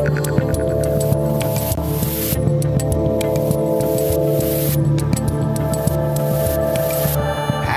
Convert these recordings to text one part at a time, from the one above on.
How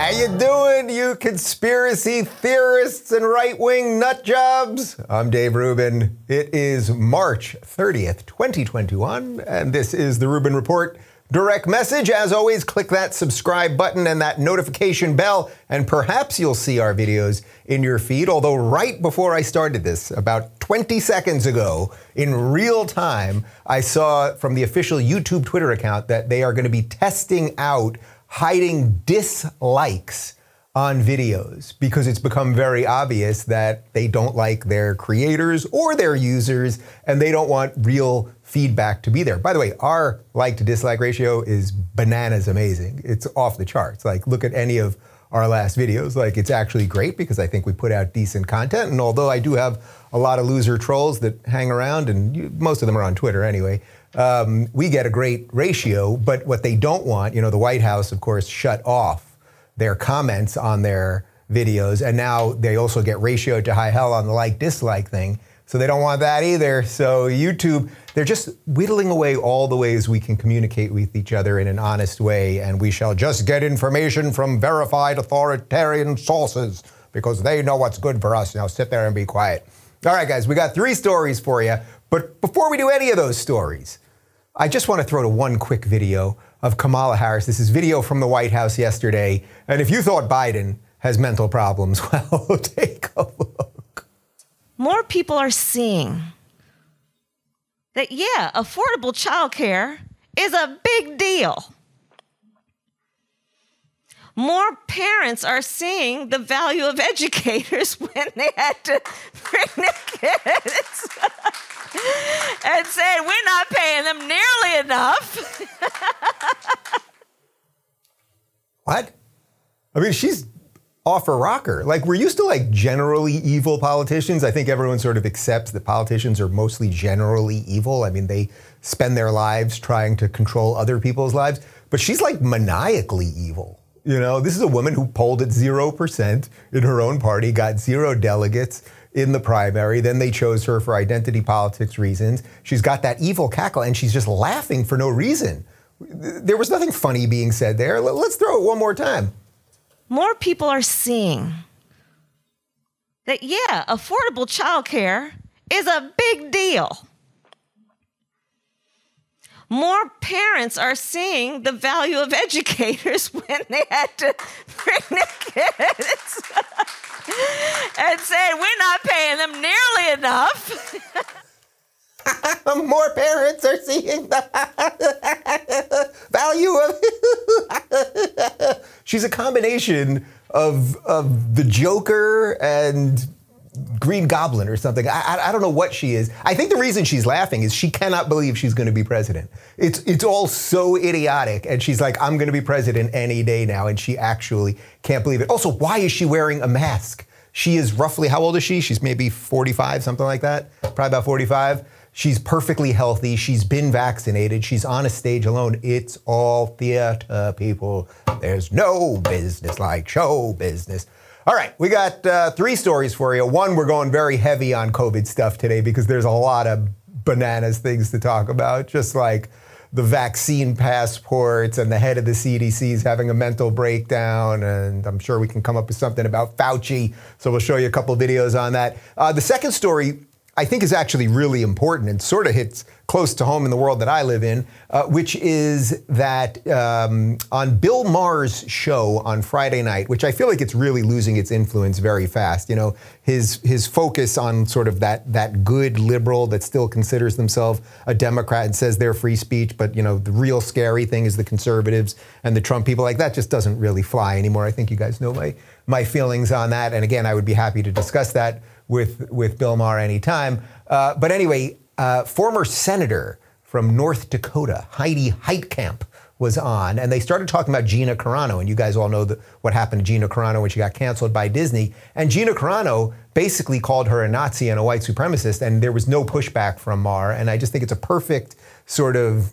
you doing, you conspiracy theorists and right-wing nut jobs? I'm Dave Rubin. It is March 30th, 2021, and this is the Rubin Report. Direct message. As always, click that subscribe button and that notification bell, and perhaps you'll see our videos in your feed. Although, right before I started this, about 20 seconds ago, in real time, I saw from the official YouTube Twitter account that they are going to be testing out hiding dislikes on videos because it's become very obvious that they don't like their creators or their users and they don't want real feedback to be there. By the way, our like to dislike ratio is bananas amazing. It's off the charts. Like, look at any of our last videos. Like, it's actually great because I think we put out decent content. And although I do have a lot of loser trolls that hang around, and you, most of them are on Twitter anyway, um, we get a great ratio. But what they don't want, you know, the White House, of course, shut off their comments on their videos, and now they also get ratioed to high hell on the like dislike thing. So they don't want that either. So YouTube, they're just whittling away all the ways we can communicate with each other in an honest way, and we shall just get information from verified authoritarian sources because they know what's good for us. Now sit there and be quiet. All right, guys, we got three stories for you. But before we do any of those stories, I just want to throw to one quick video of Kamala Harris. This is video from the White House yesterday. And if you thought Biden has mental problems, well, take a look. More people are seeing that, yeah, affordable childcare is a big deal. More parents are seeing the value of educators when they had to bring their kids and said, We're not paying them nearly enough. What? I mean, she's off a rocker. Like, we're used to like generally evil politicians. I think everyone sort of accepts that politicians are mostly generally evil. I mean, they spend their lives trying to control other people's lives, but she's like maniacally evil. You know, this is a woman who polled at 0% in her own party, got zero delegates in the primary. Then they chose her for identity politics reasons. She's got that evil cackle and she's just laughing for no reason. There was nothing funny being said there. Let's throw it one more time. More people are seeing that, yeah, affordable childcare is a big deal. More parents are seeing the value of educators when they had to bring their kids and said, We're not paying them nearly enough. More parents are seeing the value of. She's a combination of of the Joker and Green Goblin or something. I, I, I don't know what she is. I think the reason she's laughing is she cannot believe she's going to be president. It's it's all so idiotic, and she's like, "I'm going to be president any day now," and she actually can't believe it. Also, why is she wearing a mask? She is roughly how old is she? She's maybe 45, something like that. Probably about 45. She's perfectly healthy. She's been vaccinated. She's on a stage alone. It's all theater, people. There's no business like show business. All right, we got uh, three stories for you. One, we're going very heavy on COVID stuff today because there's a lot of bananas things to talk about, just like the vaccine passports and the head of the CDC is having a mental breakdown. And I'm sure we can come up with something about Fauci. So we'll show you a couple videos on that. Uh, the second story I think is actually really important and sort of hits close to home in the world that I live in, uh, which is that um, on Bill Maher's show on Friday night, which I feel like it's really losing its influence very fast. You know, his his focus on sort of that that good liberal that still considers themselves a Democrat and says they're free speech, but you know, the real scary thing is the conservatives and the Trump people. Like that just doesn't really fly anymore. I think you guys know my my feelings on that, and again, I would be happy to discuss that with with Bill Maher anytime. Uh, but anyway, uh, former senator from North Dakota, Heidi Heitkamp, was on, and they started talking about Gina Carano. And you guys all know the, what happened to Gina Carano when she got canceled by Disney. And Gina Carano basically called her a Nazi and a white supremacist, and there was no pushback from Maher. And I just think it's a perfect sort of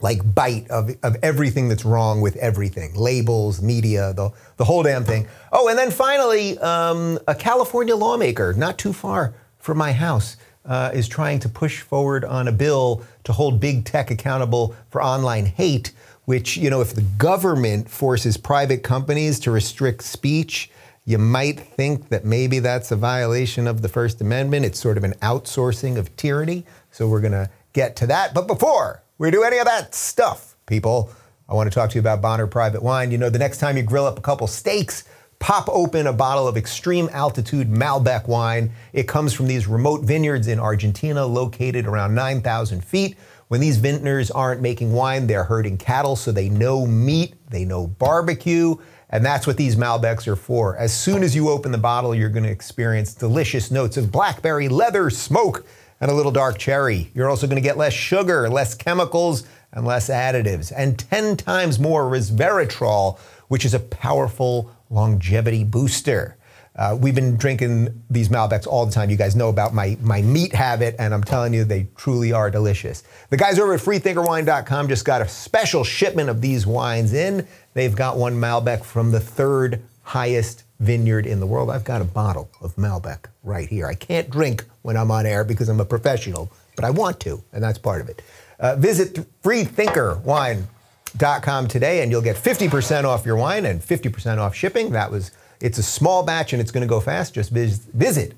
like bite of, of everything that's wrong with everything labels media the, the whole damn thing oh and then finally um, a california lawmaker not too far from my house uh, is trying to push forward on a bill to hold big tech accountable for online hate, which, you know, if the government forces private companies to restrict speech, you might think that maybe that's a violation of the First Amendment. It's sort of an outsourcing of tyranny. So we're going to get to that. But before we do any of that stuff, people, I want to talk to you about Bonner Private Wine. You know, the next time you grill up a couple steaks, pop open a bottle of extreme altitude Malbec wine. It comes from these remote vineyards in Argentina, located around 9,000 feet. When these vintners aren't making wine, they're herding cattle, so they know meat, they know barbecue. And that's what these Malbecs are for. As soon as you open the bottle, you're going to experience delicious notes of blackberry, leather, smoke, and a little dark cherry. You're also going to get less sugar, less chemicals, and less additives, and 10 times more resveratrol, which is a powerful longevity booster. Uh, we've been drinking these Malbecs all the time. You guys know about my, my meat habit, and I'm telling you, they truly are delicious. The guys over at freethinkerwine.com just got a special shipment of these wines in. They've got one Malbec from the third highest vineyard in the world. I've got a bottle of Malbec right here. I can't drink when I'm on air because I'm a professional, but I want to, and that's part of it. Uh, visit freethinkerwine.com today, and you'll get 50% off your wine and 50% off shipping. That was it's a small batch and it's going to go fast. Just visit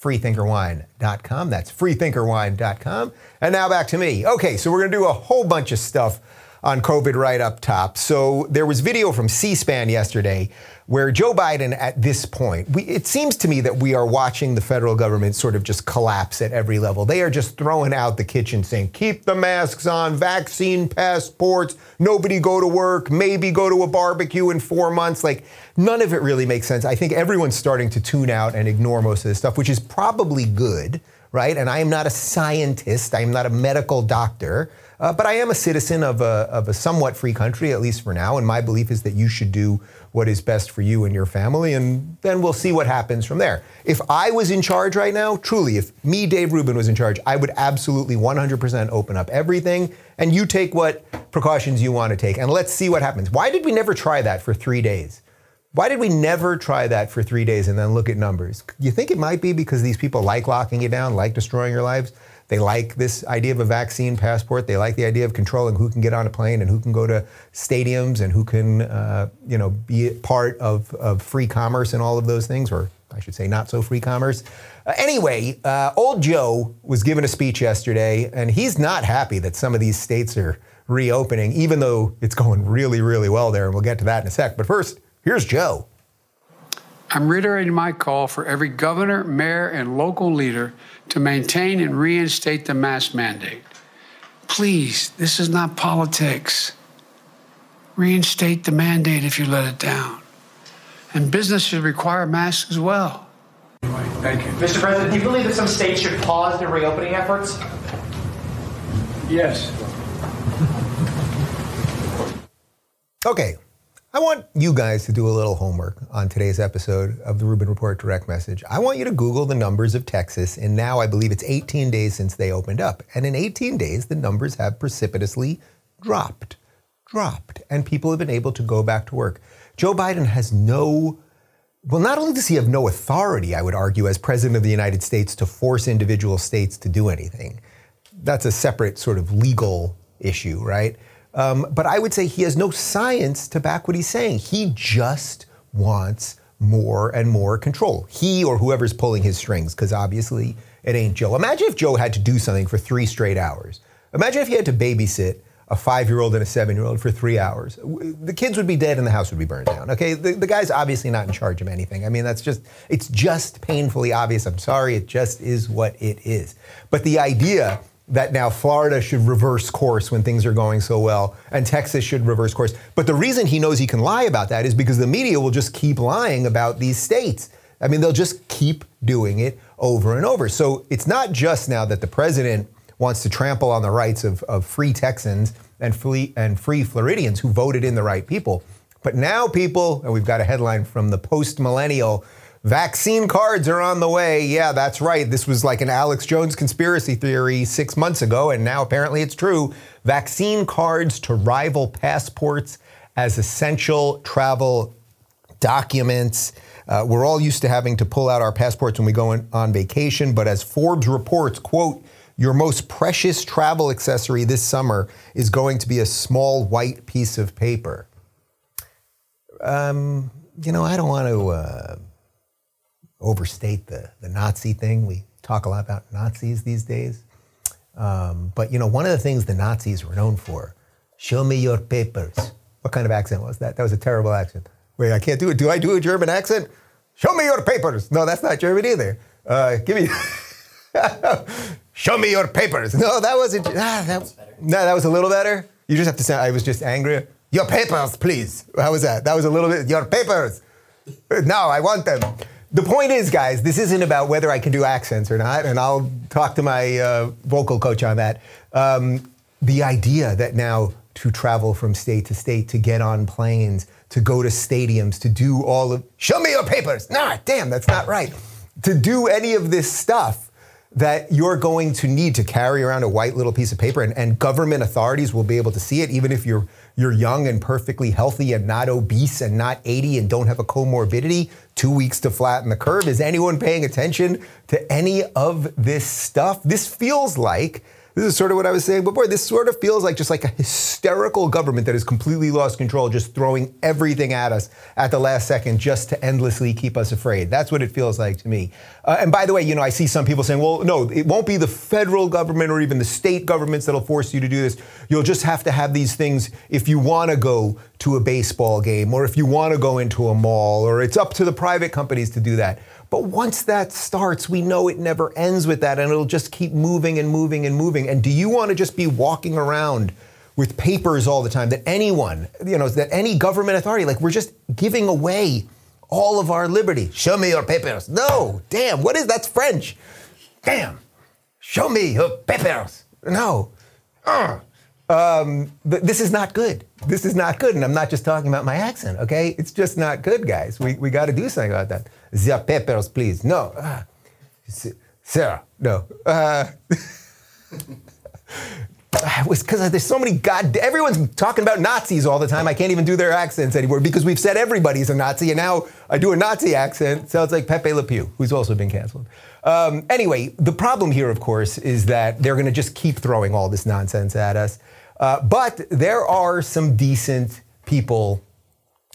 freethinkerwine.com. That's freethinkerwine.com. And now back to me. Okay, so we're going to do a whole bunch of stuff on COVID right up top. So there was video from C-SPAN yesterday where Joe Biden, at this point, we, it seems to me that we are watching the federal government sort of just collapse at every level. They are just throwing out the kitchen saying, keep the masks on, vaccine passports, nobody go to work, maybe go to a barbecue in four months. Like, none of it really makes sense. I think everyone's starting to tune out and ignore most of this stuff, which is probably good, right? And I am not a scientist, I am not a medical doctor. Uh, but I am a citizen of a, of a somewhat free country, at least for now, and my belief is that you should do what is best for you and your family, and then we'll see what happens from there. If I was in charge right now, truly, if me, Dave Rubin, was in charge, I would absolutely 100% open up everything, and you take what precautions you want to take, and let's see what happens. Why did we never try that for three days? Why did we never try that for three days and then look at numbers? You think it might be because these people like locking you down, like destroying your lives? They like this idea of a vaccine passport. They like the idea of controlling who can get on a plane and who can go to stadiums and who can, uh, you know, be part of, of free commerce and all of those things, or I should say, not so free commerce. Uh, anyway, uh, old Joe was given a speech yesterday, and he's not happy that some of these states are reopening, even though it's going really, really well there. And we'll get to that in a sec. But first, here's Joe. I'm reiterating my call for every governor, mayor, and local leader to maintain and reinstate the mask mandate. Please, this is not politics. Reinstate the mandate if you let it down. And business should require masks as well. Thank you. Mr. President, do you believe that some states should pause their reopening efforts? Yes. Okay, I want you guys to do a little homework on today's episode of the Rubin Report Direct Message. I want you to Google the numbers of Texas, and now I believe it's 18 days since they opened up. And in 18 days, the numbers have precipitously dropped, dropped, and people have been able to go back to work. Joe Biden has no, well, not only does he have no authority, I would argue, as President of the United States to force individual states to do anything. That's a separate sort of legal issue, right? Um, but I would say he has no science to back what he's saying. He just wants more and more control. He or whoever's pulling his strings, because obviously it ain't Joe. Imagine if Joe had to do something for three straight hours. Imagine if he had to babysit a five year old and a seven year old for three hours. The kids would be dead and the house would be burned down. Okay, the, the guy's obviously not in charge of anything. I mean, that's just, it's just painfully obvious. I'm sorry, it just is what it is. But the idea that now Florida should reverse course when things are going so well, and Texas should reverse course. But the reason he knows he can lie about that is because the media will just keep lying about these states. I mean, they'll just keep doing it over and over. So it's not just now that the president wants to trample on the rights of, of free Texans and free, and free Floridians who voted in the right people. But now people, and we've got a headline from the post millennial Vaccine cards are on the way. Yeah, that's right. This was like an Alex Jones conspiracy theory six months ago, and now apparently it's true. Vaccine cards to rival passports as essential travel documents. Uh, we're all used to having to pull out our passports when we go in, on vacation, but as Forbes reports, quote, your most precious travel accessory this summer is going to be a small white piece of paper. Um, you know, I don't want to uh, overstate the, the Nazi thing. We talk a lot about Nazis these days. Um, but, you know, one of the things the Nazis were known for show me your papers. What kind of accent was that? That was a terrible accent. Wait, I can't do it. Do I do a German accent? Show me your papers. No, that's not German either. Uh, give me. Show me your papers. No, that wasn't. Ah, that, no, that was a little better. You just have to say, I was just angry. Your papers, please. How was that? That was a little bit. Your papers. No, I want them. The point is, guys, this isn't about whether I can do accents or not, and I'll talk to my uh, vocal coach on that. Um, the idea that now to travel from state to state, to get on planes, to go to stadiums, to do all of, show me your papers. Nah, damn, that's not right. To do any of this stuff that you're going to need to carry around a white little piece of paper and, and, government authorities will be able to see it even if you're you're young and perfectly healthy and not obese and not 80 and don't have a comorbidity two weeks to flatten the curve. Is anyone paying attention to any of this stuff? This feels like this is sort of what I was saying before. This sort of feels like just like a hysterical government that has completely lost control, just throwing everything at us at the last second just to endlessly keep us afraid. That's what it feels like to me. Uh, and by the way, you know, I see some people saying, well, no, it won't be the federal government or even the state governments that'll force you to do this. You'll just have to have these things if you want to go to a baseball game or if you want to go into a mall or it's up to the private companies to do that. But once that starts, we know it never ends with that and it'll just keep moving and moving and moving. And do you want to just be walking around with papers all the time that anyone, you know, that any government authority, like we're just giving away all of our liberty? Show me your papers. No, damn, what is that's French? Damn, show me your papers. No. Uh. Um, this is not good. This is not good. And I'm not just talking about my accent, okay? It's just not good, guys. We, we got to do something about that. The peppers, please. No. Uh, Sarah, no. Uh, because there's so many god. Everyone's talking about Nazis all the time. I can't even do their accents anymore because we've said everybody's a Nazi, and now I do a Nazi accent. Sounds like Pepe Le Pew, who's also been canceled. Um, anyway, the problem here, of course, is that they're going to just keep throwing all this nonsense at us. Uh, but there are some decent people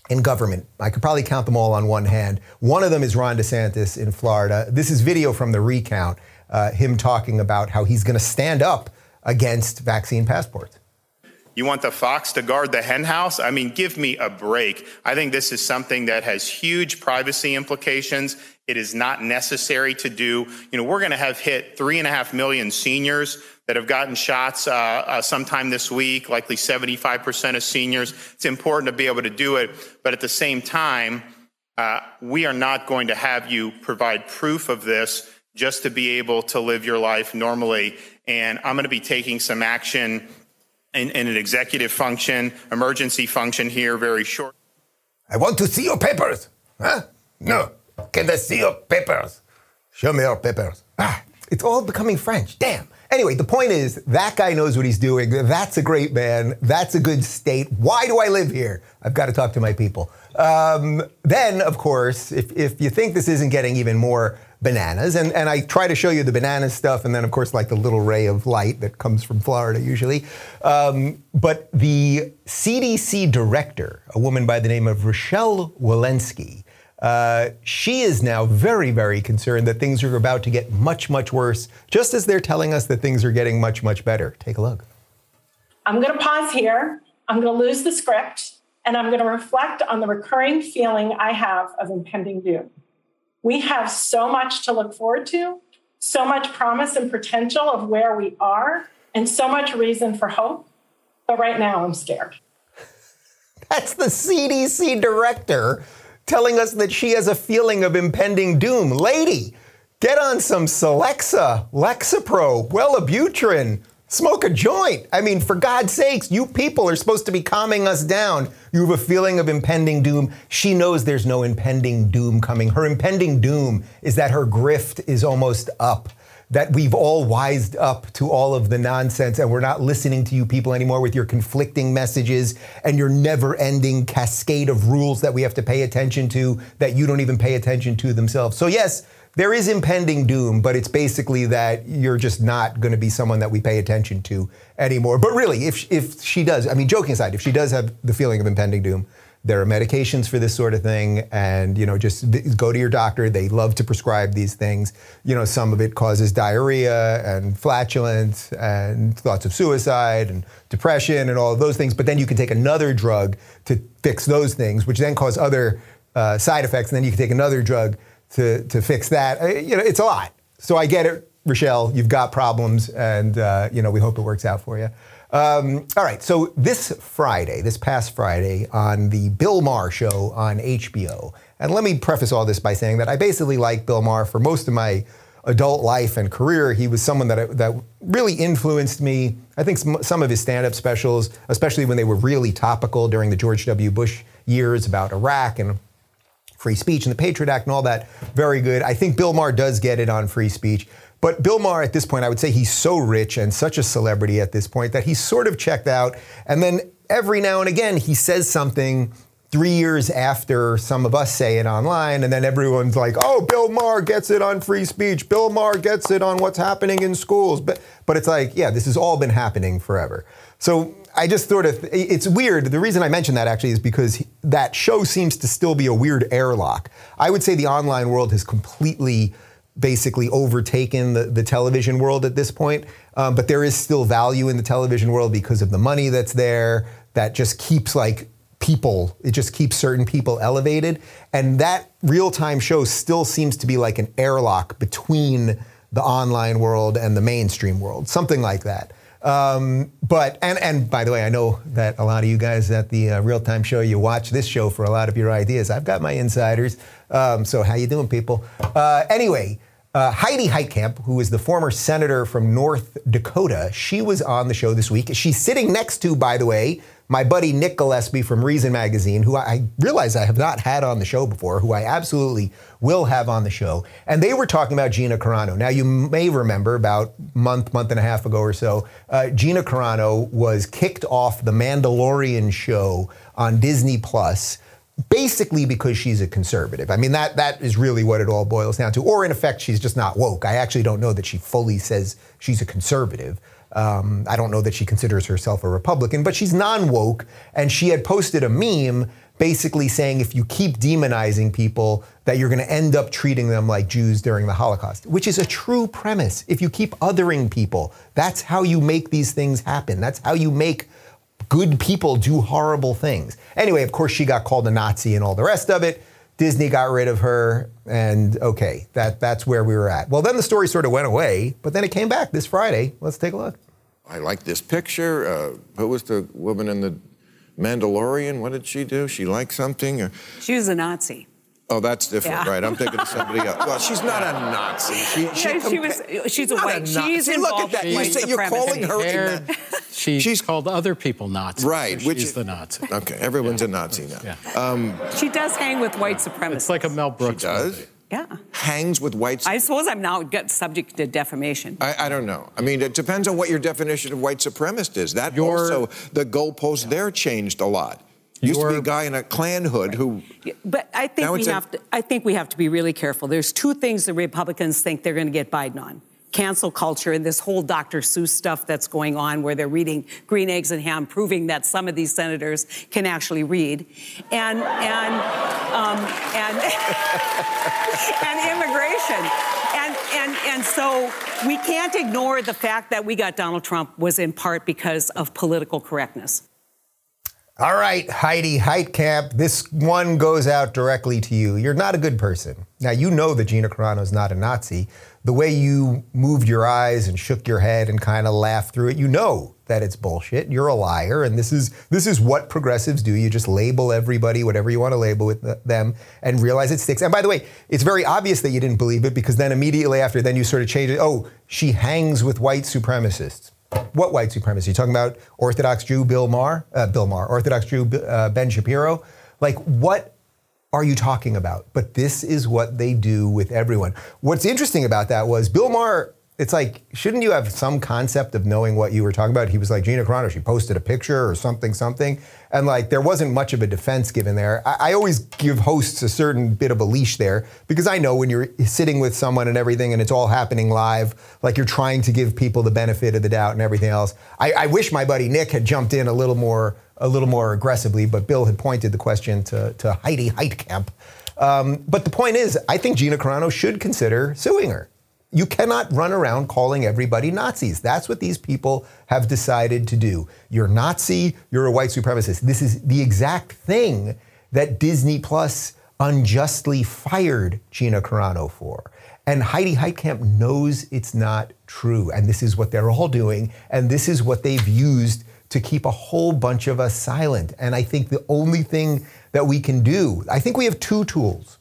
in government. I could probably count them all on one hand. One of them is Ron DeSantis in Florida. This is video from the recount, uh, him talking about how he's going to stand up against vaccine passports. You want the fox to guard the henhouse? I mean, give me a break. I think this is something that has huge privacy implications. It is not necessary to do. You know, we're going to have hit three and a half million seniors that have gotten shots uh, uh, sometime this week, likely 75% of seniors. It's important to be able to do it, but at the same time, uh, we are not going to have you provide proof of this just to be able to live your life normally. And I'm going to be taking some action in, in an executive function, emergency function here very short. I want to see your papers. Huh? No. Can I see your papers? Show me your papers. Ah, it's all becoming French. Damn. Anyway, the point is that guy knows what he's doing. That's a great man. That's a good state. Why do I live here? I've got to talk to my people. Um, then, of course, if, if you think this isn't getting even more bananas, and, and I try to show you the banana stuff, and then, of course, like the little ray of light that comes from Florida usually. Um, but the CDC director, a woman by the name of Rochelle Walensky, uh, she is now very, very concerned that things are about to get much, much worse, just as they're telling us that things are getting much, much better. Take a look. I'm going to pause here. I'm going to lose the script, and I'm going to reflect on the recurring feeling I have of impending doom. We have so much to look forward to, so much promise and potential of where we are, and so much reason for hope. But right now, I'm scared. That's the CDC director telling us that she has a feeling of impending doom. Lady, get on some Celexa, Lexapro, Wellbutrin, smoke a joint. I mean, for God's sakes, you people are supposed to be calming us down. You have a feeling of impending doom. She knows there's no impending doom coming. Her impending doom is that her grift is almost up. that we've all wised up to all of the nonsense and we're not listening to you people anymore with your conflicting messages and your never ending cascade of rules that we have to pay attention to that you don't even pay attention to themselves. So, yes, there is impending doom, but it's basically that you're just not going to be someone that we pay attention to anymore. But really, if, if she does, I mean, joking aside, if she does have the feeling of impending doom, there are medications for this sort of thing, and you know, just go to your doctor. They love to prescribe these things. You know, some of it causes diarrhea and flatulence and thoughts of suicide and depression and all of those things. But then you can take another drug to fix those things, which then cause other uh, side effects. And then you can take another drug to to fix that. Uh, you know, it's a lot. So I get it, Rochelle. You've got problems, and uh, you know, we hope it works out for you. Um, all right, so this Friday, this past Friday, on the Bill Maher show on HBO, and let me preface all this by saying that I basically like Bill Maher for most of my adult life and career. He was someone that, that really influenced me. I think some, some of his stand up specials, especially when they were really topical during the George W. Bush years about Iraq and free speech and the Patriot Act and all that, very good. I think Bill Maher does get it on free speech. But Bill Maher, at this point, I would say he's so rich and such a celebrity at this point that he's sort of checked out. And then every now and again, he says something three years after some of us say it online, and then everyone's like, oh, Bill Maher gets it on free speech. Bill Maher gets it on what's happening in schools. But, but it's like, yeah, this has all been happening forever. So I just sort of, it's weird. The reason I mention that actually is because that show seems to still be a weird airlock. I would say the online world has completely basically overtaken the, the television world at this point. Um, but there is still value in the television world because of the money that's there that just keeps like people, it just keeps certain people elevated. And that real time show still seems to be like an airlock between the online world and the mainstream world, something like that. Um, but and and by the way, I know that a lot of you guys at the uh, real time show you watch this show for a lot of your ideas. I've got my insiders. Um, so how you doing, people? Uh, anyway, uh, Heidi Heitkamp, who is the former senator from North Dakota, she was on the show this week. She's sitting next to, by the way, my buddy Nick Gillespie from Reason Magazine, who I realize I have not had on the show before, who I absolutely will have on the show. And they were talking about Gina Carano. Now, you may remember about month, month and a half ago or so, uh, Gina Carano was kicked off the Mandalorian show on Disney Plus basically because she's a conservative. I mean, that that is really what it all boils down to. Or in effect, she's just not woke. I actually don't know that she fully says she's a conservative. Um, I don't know that she considers herself a Republican, but she's non woke. And she had posted a meme basically saying if you keep demonizing people, that you're going to end up treating them like Jews during the Holocaust, which is a true premise. If you keep othering people, that's how you make these things happen. That's how you make good people do horrible things. Anyway, of course, she got called a Nazi and all the rest of it. Disney got rid of her, and okay, that, that's where we were at. Well, then the story sort of went away, but then it came back this Friday. Let's take a look. I like this picture. Uh, who was the woman in the Mandalorian? What did she do? She liked something? She was a Nazi. Oh, that's different, Yeah. right? I'm thinking of somebody else. Well, she's not a Nazi. She, Yeah, she compa- was- she's a not white- Nazi. she's Look at that. You say, you're calling her in Compared- that. She She's- called other people Nazis. Right, so which she's is- the Nazi. Okay, everyone's a Nazi now. Yeah. Um, She does hang with white supremacists. It's like a Mel Brooks She does? movie. Yeah. Hangs with white. I suppose I'm now subject to defamation. I, I don't know. I mean, it depends on what your definition of white supremacist is. That Your- also, the goalpost there changed a lot. Used to be a guy in a Klan hood who. But I think we a- have to. I think we have to be really careful. There's two things the Republicans think they're going to get Biden on: cancel culture and this whole Dr. Seuss stuff that's going on, where they're reading Green Eggs and Ham, proving that some of these senators can actually read, and and um, and and immigration. And, and, and so we can't ignore the fact that we got Donald Trump was in part because of political correctness. All right, Heidi Heitkamp, this one goes out directly to you. You're not a good person. Now, you know that Gina Carano is not a Nazi. The way you moved your eyes and shook your head and kind of laughed through it, you know that it's bullshit. You're a liar, and this is this is what progressives do. You just label everybody whatever you want to label with them and realize it sticks. And by the way, it's very obvious that you didn't believe it because then immediately after, then you sort of change it. Oh, she hangs with white supremacists. What white supremacy? You're talking about Orthodox Jew Bill Maher? Uh, Bill Maher, Orthodox Jew uh, Ben Shapiro? Like, what are you talking about? But this is what they do with everyone. What's interesting about that was Bill Maher it's like, shouldn't you have some concept of knowing what you were talking about? He was like, Gina Carano, she posted a picture or something, something. And like, there wasn't much of a defense given there. I, I always give hosts a certain bit of a leash there because I know when you're sitting with someone and everything and it's all happening live, like you're trying to give people the benefit of the doubt and everything else. I, I wish my buddy Nick had jumped in a little more, a little more aggressively, but Bill had pointed the question to, to Heidi Heitkamp. Um, but the point is, I think Gina Carano should consider suing her. You cannot run around calling everybody Nazis. That's what these people have decided to do. You're Nazi, you're a white supremacist. This is the exact thing that Disney Plus unjustly fired Gina Carano for. And Heidi Heitkamp knows it's not true. And this is what they're all doing. And this is what they've used to keep a whole bunch of us silent. And I think the only thing that we can do, I think we have two tools.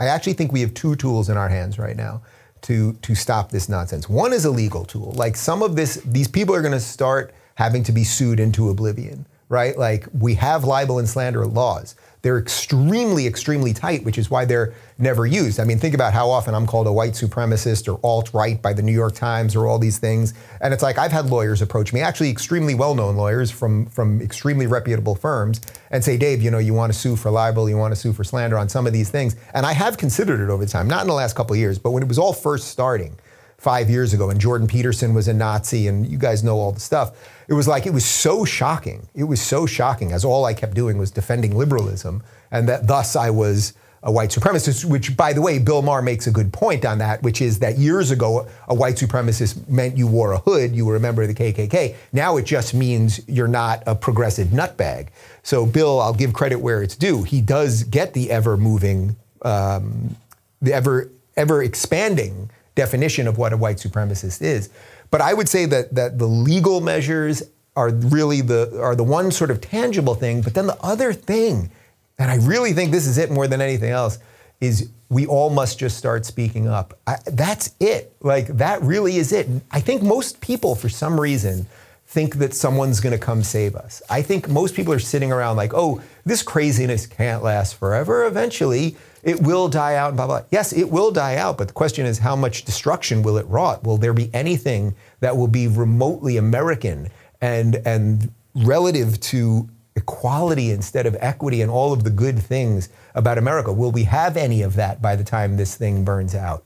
I actually think we have two tools in our hands right now to, to stop this nonsense. One is a legal tool. Like some of this, these people are going to start having to be sued into oblivion, right? Like we have libel and slander laws. They're extremely, extremely tight, which is why they're never used. I mean, think about how often I'm called a white supremacist or alt right by the New York Times or all these things. And it's like I've had lawyers approach me, actually extremely well known lawyers from, from extremely reputable firms, and say, Dave, you know, you want to sue for libel, you want to sue for slander on some of these things. And I have considered it over time, not in the last couple of years, but when it was all first starting five years ago and Jordan Peterson was a Nazi and you guys know all the stuff. It was like, it was so shocking. It was so shocking as all I kept doing was defending liberalism and that thus I was a white supremacist, which by the way, Bill Maher makes a good point on that, which is that years ago, a white supremacist meant you wore a hood, you were a member of the KKK. Now it just means you're not a progressive nutbag. So Bill, I'll give credit where it's due. He does get the ever moving, um, the ever, ever expanding definition of what a white supremacist is. But I would say that that the legal measures are really the are the one sort of tangible thing. But then the other thing, and I really think this is it more than anything else, is we all must just start speaking up. I, that's it. Like that really is it. I think most people, for some reason, think that someone's going to come save us. I think most people are sitting around like, oh, this craziness can't last forever. Eventually, it will die out, blah, blah. Yes, it will die out, but the question is how much destruction will it wrought? Will there be anything that will be remotely American and, and relative to equality instead of equity and all of the good things about America? Will we have any of that by the time this thing burns out?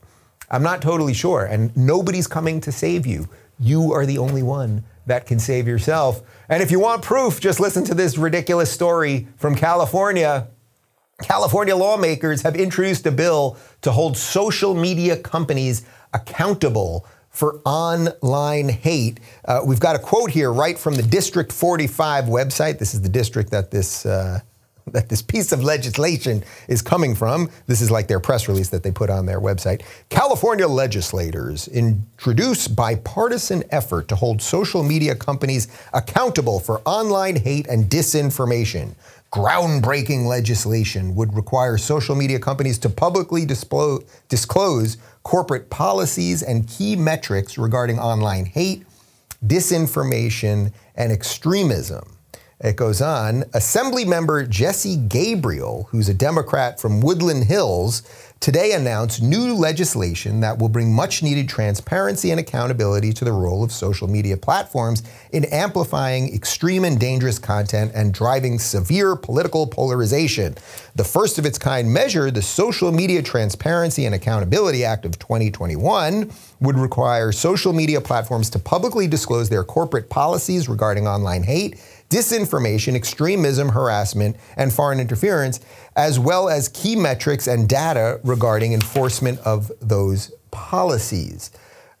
I'm not totally sure, and nobody's coming to save you. You are the only one that can save yourself. And if you want proof, just listen to this ridiculous story from California. California lawmakers have introduced a bill to hold social media companies accountable for online hate. Uh, we've got a quote here right from the District 45 website. This is the district that this. Uh, that this piece of legislation is coming from. This is like their press release that they put on their website. California legislators introduce bipartisan effort to hold social media companies accountable for online hate and disinformation. Groundbreaking legislation would require social media companies to publicly disclose, disclose corporate policies and key metrics regarding online hate, disinformation, and extremism. It goes on. Assembly member Jesse Gabriel, who's a Democrat from Woodland Hills, today announced new legislation that will bring much needed transparency and accountability to the role of social media platforms in amplifying extreme and dangerous content and driving severe political polarization. The first of its kind measure, the Social Media Transparency and Accountability Act of 2021, would require social media platforms to publicly disclose their corporate policies regarding online hate disinformation, extremism, harassment, and foreign interference, as well as key metrics and data regarding enforcement of those policies.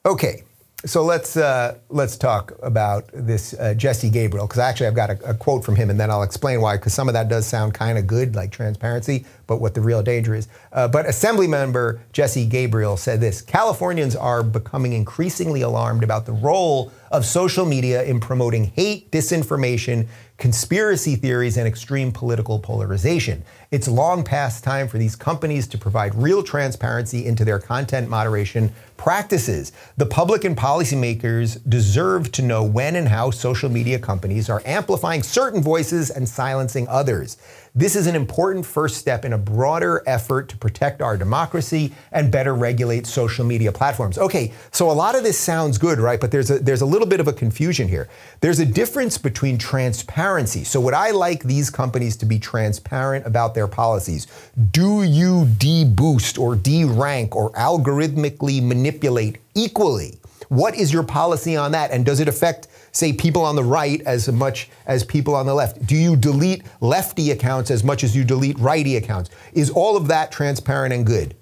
Okay, so let's uh, let's talk about this uh, Jesse Gabriel because actually I've got a, a, quote from him and then I'll explain why because some of that does sound kind of good like transparency, but what the real danger is. Uh, but Assembly Member Jesse Gabriel said this: Californians are becoming increasingly alarmed about the role of social media in promoting hate, disinformation, conspiracy theories, and extreme political polarization. It's long past time for these companies to provide real transparency into their content moderation practices. The public and policymakers deserve to know when and how social media companies are amplifying certain voices and silencing others. This is an important first step in a broader effort to protect our democracy and better regulate social media platforms. Okay, so a lot of this sounds good, right? But there's a there's a little bit of a confusion here. There's a difference between transparency. So would I like these companies to be transparent about their policies? Do you deboost or derank or algorithmically manipulate equally? What is your policy on that? And does it affect say people on the right as much as people on the left? Do you delete lefty accounts as much as you delete righty accounts? Is all of that transparent and good?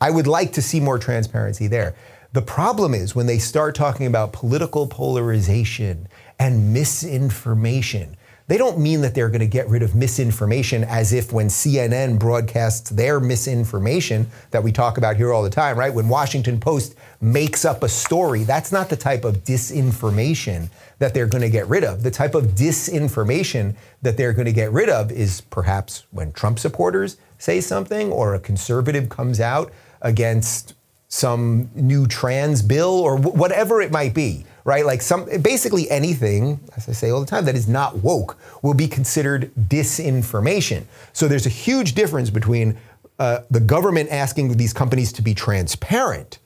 I would like to see more transparency there. The problem is when they start talking about political polarization and misinformation. They don't mean that they're going to get rid of misinformation as if when CNN broadcasts their misinformation that we talk about here all the time, right? When Washington Post makes up a story, that's not the type of disinformation that they're going to get rid of. The type of disinformation that they're going to get rid of is perhaps when Trump supporters say something or a conservative comes out against some new trans bill or wh- whatever it might be, right? Like some basically anything, as I say all the time, that is not woke will be considered disinformation. So there's a huge difference between uh, the government asking these companies to be transparent.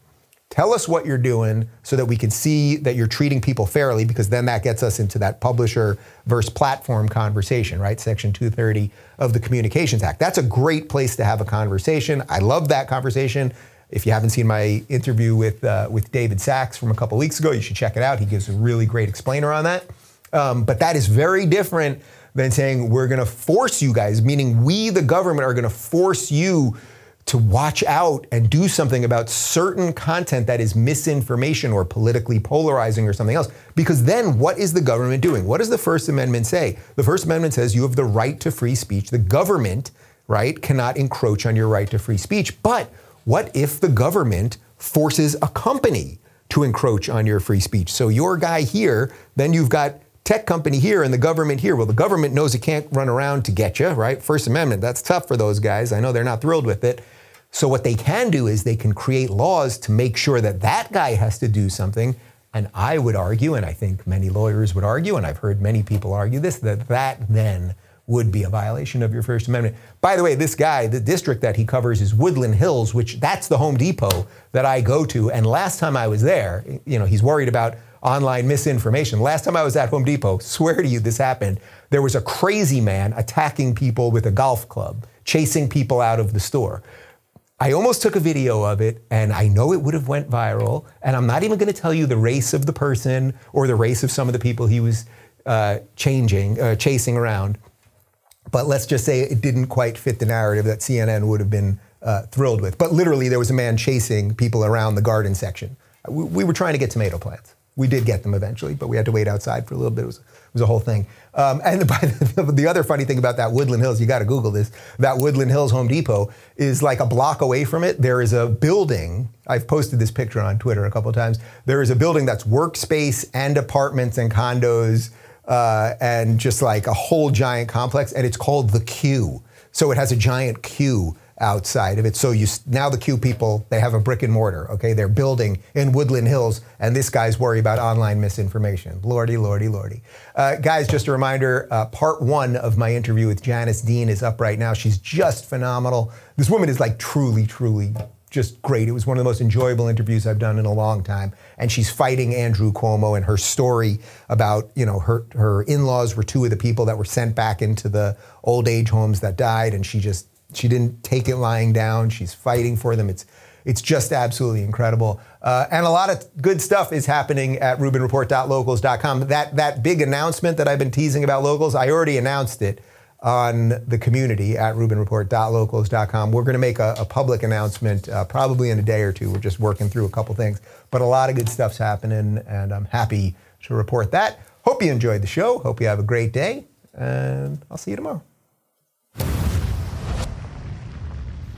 Tell us what you're doing so that we can see that you're treating people fairly, because then that gets us into that publisher versus platform conversation, right? Section 230 of the Communications Act. That's a great place to have a conversation. I love that conversation. If you haven't seen my interview with uh, with David Sacks from a couple weeks ago, you should check it out. He gives a really great explainer on that. Um, but that is very different than saying we're going to force you guys, meaning we, the government, are going to force you to watch out and do something about certain content that is misinformation or politically polarizing or something else. Because then what is the government doing? What does the First Amendment say? The First Amendment says you have the right to free speech. The government, right, cannot encroach on your right to free speech. But what if the government forces a company to encroach on your free speech? So your guy here, then you've got tech company here and the government here. Well, the government knows it can't run around to get you, right? First Amendment, that's tough for those guys. I know they're not thrilled with it. So what they can do is they can create laws to make sure that that guy has to do something. And I would argue, and I think many lawyers would argue, and I've heard many people argue this, that that then would be a violation of your First Amendment. By the way, this guy, the district that he covers is Woodland Hills, which that's the Home Depot that I go to. And last time I was there, you know, he's worried about online misinformation. Last time I was at Home Depot, swear to you this happened. There was a crazy man attacking people with a golf club, chasing people out of the store. I almost took a video of it, and I know it would have went viral. And I'm not even going to tell you the race of the person or the race of some of the people he was uh, changing, uh, chasing around. But let's just say it didn't quite fit the narrative that CNN would have been uh, thrilled with. But literally, there was a man chasing people around the garden section. We, we, were trying to get tomato plants. We did get them eventually, but we had to wait outside for a little bit. It was, it was a whole thing. Um, and the, the, other funny thing about that Woodland Hills, you got to Google this. That Woodland Hills Home Depot is like a block away from it. There is a building. I've posted this picture on Twitter a couple times. There is a building that's workspace and apartments and condos uh, and just like a whole giant complex, and it's called the Q. So it has a giant Q outside of it. So you now the Q people they have a brick and mortar. Okay, they're building in Woodland Hills, and this guy's worried about online misinformation. Lordy, lordy, lordy. Uh, guys, just a reminder: uh, part one of my interview with Janice Dean is up right now. She's just phenomenal. This woman is like truly, truly just great. It was one of the most enjoyable interviews I've done in a long time. And she's fighting Andrew Cuomo and her story about, you know, her her in-laws were two of the people that were sent back into the old age homes that died, and she just she didn't take it lying down. She's fighting for them. It's it's just absolutely incredible. Uh, and a lot of good stuff is happening at RubinReport.locals.com. That that big announcement that I've been teasing about locals, I already announced it on the community at RubinReport.locals.com. We're going to make a, a public announcement uh, probably in a day or two. We're just working through a couple things, but a lot of good stuff's happening, and I'm happy to report that. Hope you enjoyed the show. Hope you have a great day, and I'll see you tomorrow.